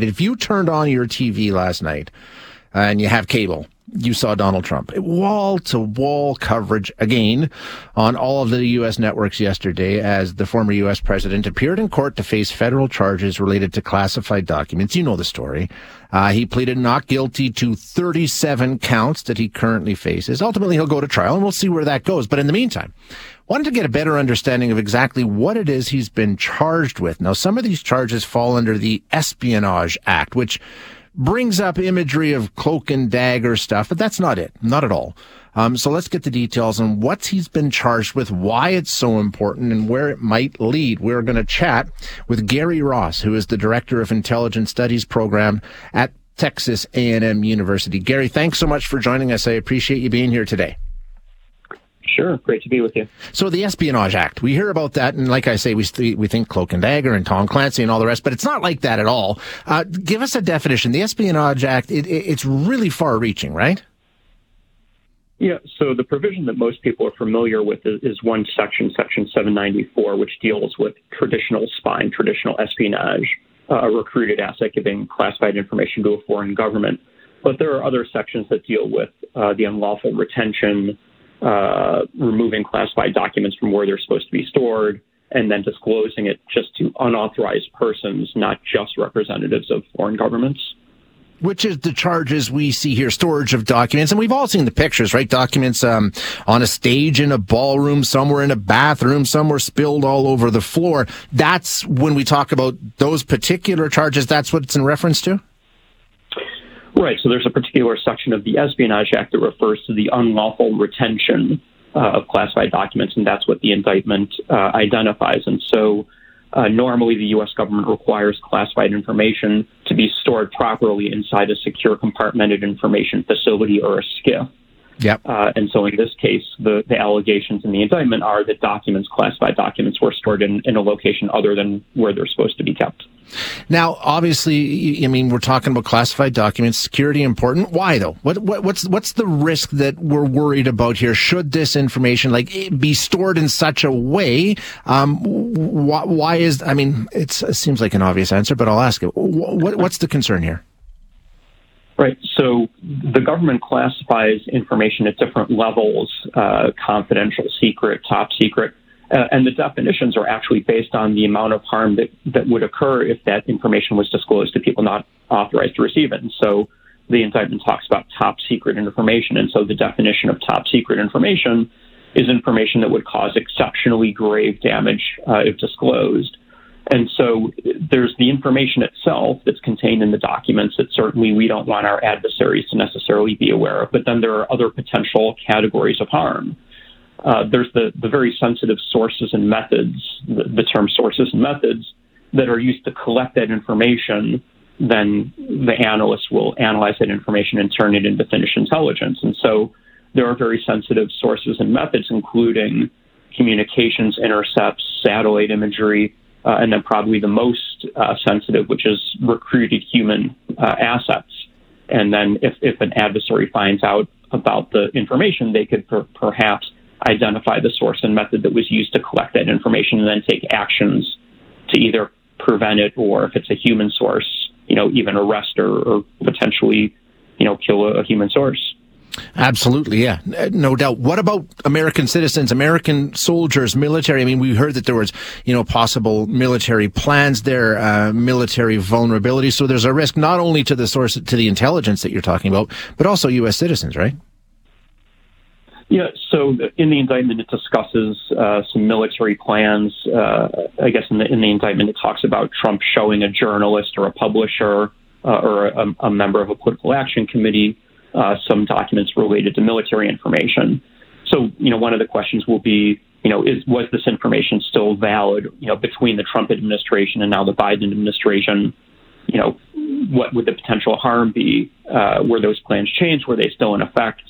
If you turned on your TV last night and you have cable, you saw Donald Trump. Wall to wall coverage again on all of the U.S. networks yesterday as the former U.S. president appeared in court to face federal charges related to classified documents. You know the story. Uh, he pleaded not guilty to 37 counts that he currently faces. Ultimately, he'll go to trial and we'll see where that goes. But in the meantime, wanted to get a better understanding of exactly what it is he's been charged with. Now, some of these charges fall under the Espionage Act, which brings up imagery of cloak and dagger stuff, but that's not it. Not at all. Um, so let's get the details on what he's been charged with, why it's so important, and where it might lead. We're going to chat with Gary Ross, who is the director of Intelligence Studies program at Texas A&M University. Gary, thanks so much for joining us. I appreciate you being here today. Sure, great to be with you. So the Espionage Act, we hear about that, and like I say, we we think Cloak and Dagger and Tom Clancy and all the rest, but it's not like that at all. Uh, give us a definition. The Espionage Act, it, it, it's really far-reaching, right? Yeah. So the provision that most people are familiar with is, is one section, Section 794, which deals with traditional spying, traditional espionage, uh, a recruited asset giving classified information to a foreign government. But there are other sections that deal with uh, the unlawful retention uh, removing classified documents from where they're supposed to be stored, and then disclosing it just to unauthorized persons, not just representatives of foreign governments. Which is the charges we see here, storage of documents. And we've all seen the pictures, right? Documents um, on a stage in a ballroom, somewhere in a bathroom, somewhere spilled all over the floor. That's when we talk about those particular charges, that's what it's in reference to? Right. So there's a particular section of the Espionage Act that refers to the unlawful retention uh, of classified documents, and that's what the indictment uh, identifies. And so uh, normally the U.S. government requires classified information to be stored properly inside a secure compartmented information facility or a SCIF. Yep. Uh, and so in this case, the, the allegations in the indictment are that documents, classified documents, were stored in, in a location other than where they're supposed to be kept. Now, obviously, I mean, we're talking about classified documents, security important. Why though? What, what, what's what's the risk that we're worried about here? Should this information like be stored in such a way? Um, why, why is? I mean, it seems like an obvious answer, but I'll ask it. What, what's the concern here? Right. So the government classifies information at different levels uh, confidential, secret, top secret. Uh, and the definitions are actually based on the amount of harm that, that would occur if that information was disclosed to people not authorized to receive it. And so the indictment talks about top secret information. And so the definition of top secret information is information that would cause exceptionally grave damage uh, if disclosed. And so there's the information itself that's contained in the documents that certainly we don't want our adversaries to necessarily be aware of. But then there are other potential categories of harm. Uh, there's the, the very sensitive sources and methods, the, the term sources and methods, that are used to collect that information. Then the analysts will analyze that information and turn it into finished intelligence. And so there are very sensitive sources and methods, including communications intercepts, satellite imagery, uh, and then probably the most uh, sensitive, which is recruited human uh, assets. And then if, if an adversary finds out about the information, they could per- perhaps identify the source and method that was used to collect that information and then take actions to either prevent it or if it's a human source, you know, even arrest or, or potentially, you know, kill a, a human source. Absolutely, yeah, no doubt. What about American citizens, American soldiers, military? I mean, we heard that there was, you know, possible military plans there, uh, military vulnerability. So there's a risk not only to the source, to the intelligence that you're talking about, but also U.S. citizens, right? Yeah, so in the indictment, it discusses uh, some military plans. Uh, I guess in the, in the indictment, it talks about Trump showing a journalist or a publisher uh, or a, a member of a political action committee uh, some documents related to military information. So, you know, one of the questions will be, you know, is was this information still valid? You know, between the Trump administration and now the Biden administration, you know, what would the potential harm be? Uh, were those plans changed? Were they still in effect?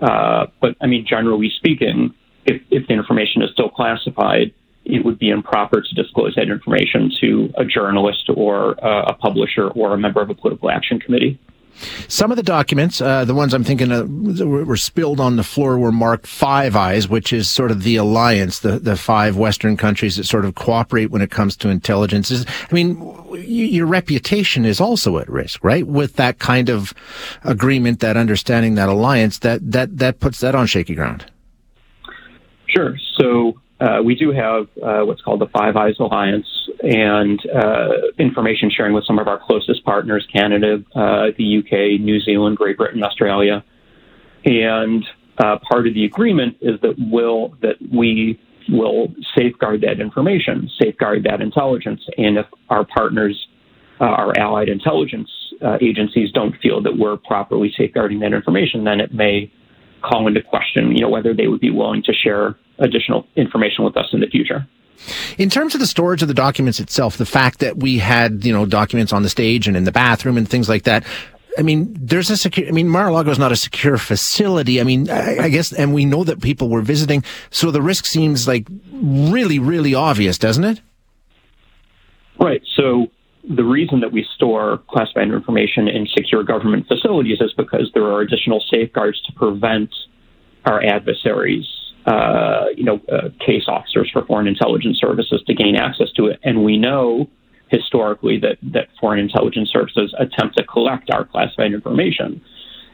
Uh, but I mean, generally speaking, if, if the information is still classified, it would be improper to disclose that information to a journalist or uh, a publisher or a member of a political action committee. Some of the documents, uh, the ones I'm thinking of, were spilled on the floor were marked Five Eyes, which is sort of the alliance, the, the five Western countries that sort of cooperate when it comes to intelligence. I mean, your reputation is also at risk, right? With that kind of agreement, that understanding, that alliance, that, that, that puts that on shaky ground. Sure. So uh, we do have uh, what's called the Five Eyes Alliance and uh, information sharing with some of our closest partners Canada, uh, the UK, New Zealand, Great Britain, Australia. And uh, part of the agreement is that, will, that we will safeguard that information, safeguard that intelligence. And if our partners, uh, our allied intelligence agencies, don't feel that we're properly safeguarding that information, then it may call into question, you know, whether they would be willing to share additional information with us in the future. In terms of the storage of the documents itself, the fact that we had, you know, documents on the stage and in the bathroom and things like that, I mean, there's a secure, I mean, Mar-a-Lago is not a secure facility. I mean, I, I, guess, and we know that people were visiting. So the risk seems like really, really obvious, doesn't it? Right. So the reason that we store classified information in secure government facilities is because there are additional safeguards to prevent our adversaries uh, you know, uh, case officers for foreign intelligence services to gain access to it. And we know historically that, that foreign intelligence services attempt to collect our classified information.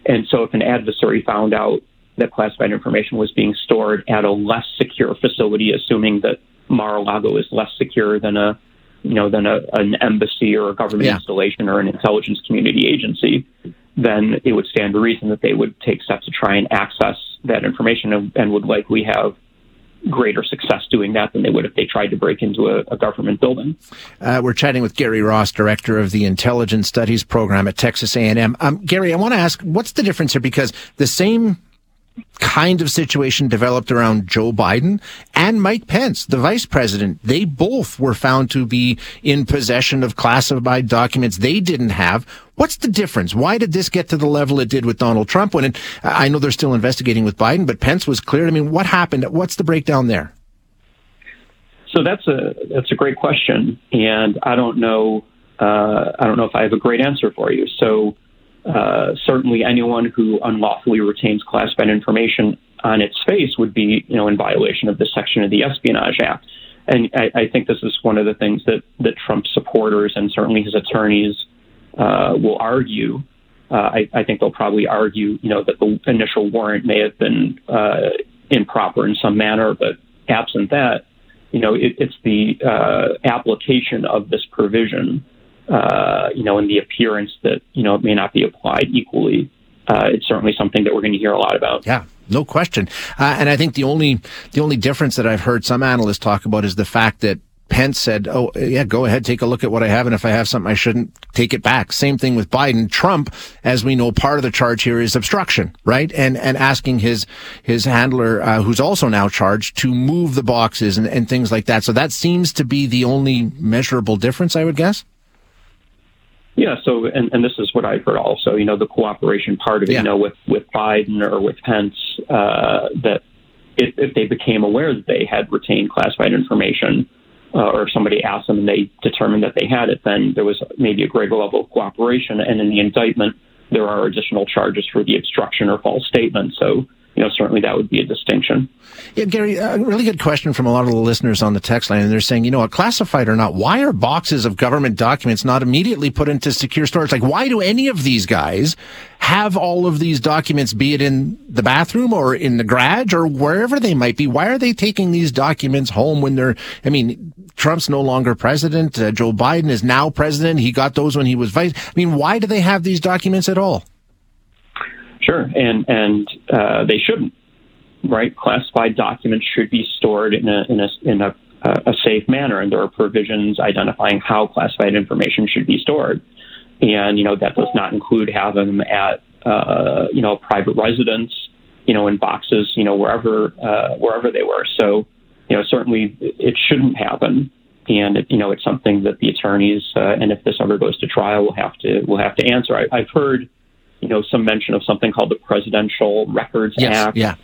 And so if an adversary found out that classified information was being stored at a less secure facility, assuming that Mar-a-Lago is less secure than a you know than a, an embassy or a government yeah. installation or an intelligence community agency, then it would stand to reason that they would take steps to try and access that information and, and would likely have greater success doing that than they would if they tried to break into a, a government building. Uh, we're chatting with Gary Ross, director of the Intelligence Studies Program at Texas A&M. Um, Gary, I want to ask, what's the difference here? Because the same kind of situation developed around Joe Biden and Mike Pence, the vice president. They both were found to be in possession of classified documents they didn't have. What's the difference? Why did this get to the level it did with Donald Trump when it, I know they're still investigating with Biden, but Pence was cleared? I mean, what happened? What's the breakdown there? So that's a that's a great question, and I don't know uh, I don't know if I have a great answer for you. So uh, certainly anyone who unlawfully retains classified information on its face would be, you know, in violation of this section of the Espionage Act. And I, I think this is one of the things that, that Trump supporters and certainly his attorneys uh, will argue. Uh, I, I, think they'll probably argue, you know, that the initial warrant may have been uh, improper in some manner, but absent that, you know, it, it's the uh, application of this provision uh, you know, in the appearance that, you know, it may not be applied equally. Uh, it's certainly something that we're going to hear a lot about. Yeah, no question. Uh, and I think the only the only difference that I've heard some analysts talk about is the fact that Pence said, "Oh, yeah, go ahead, take a look at what I have, and if I have something I shouldn't, take it back." Same thing with Biden. Trump, as we know, part of the charge here is obstruction, right? And and asking his his handler, uh, who's also now charged, to move the boxes and, and things like that. So that seems to be the only measurable difference, I would guess. Yeah. So, and, and this is what I've heard also. You know, the cooperation part of it. Yeah. You know, with with Biden or with Pence, uh, that if, if they became aware that they had retained classified information, uh, or somebody asked them and they determined that they had it, then there was maybe a greater level of cooperation. And in the indictment, there are additional charges for the obstruction or false statement. So you know, certainly that would be a distinction. Yeah, Gary, a really good question from a lot of the listeners on the text line. And they're saying, you know, a classified or not, why are boxes of government documents not immediately put into secure storage? Like, why do any of these guys have all of these documents, be it in the bathroom or in the garage or wherever they might be? Why are they taking these documents home when they're, I mean, Trump's no longer president. Uh, Joe Biden is now president. He got those when he was vice. I mean, why do they have these documents at all? Sure, and and uh, they shouldn't. Right, classified documents should be stored in a in a in a, a safe manner, and there are provisions identifying how classified information should be stored. And you know that does not include having them at uh, you know a private residence, you know in boxes, you know wherever uh, wherever they were. So you know certainly it shouldn't happen and it, you know it's something that the attorneys uh, and if this ever goes to trial will have to will have to answer. I, I, have heard you know, some mention of something called the Presidential Records yes, Act. Yeah.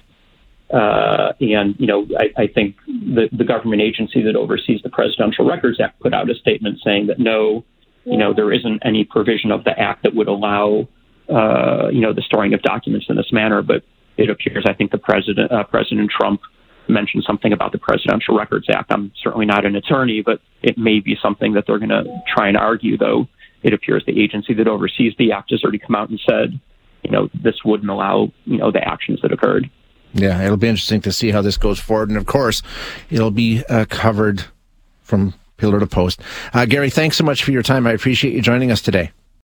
Uh, and, you know, I, I think the, the government agency that oversees the Presidential Records Act put out a statement saying that no, you know, there isn't any provision of the act that would allow uh, you know, the storing of documents in this manner. But it appears, I think, the president, uh, President Trump, mentioned something about the Presidential Records Act. I'm certainly not an attorney, but it may be something that they're going to try and argue. Though it appears the agency that oversees the act has already come out and said, you know, this wouldn't allow, you know, the actions that occurred. Yeah, it'll be interesting to see how this goes forward, and of course, it'll be uh, covered from pillar to post. Uh, Gary, thanks so much for your time. I appreciate you joining us today.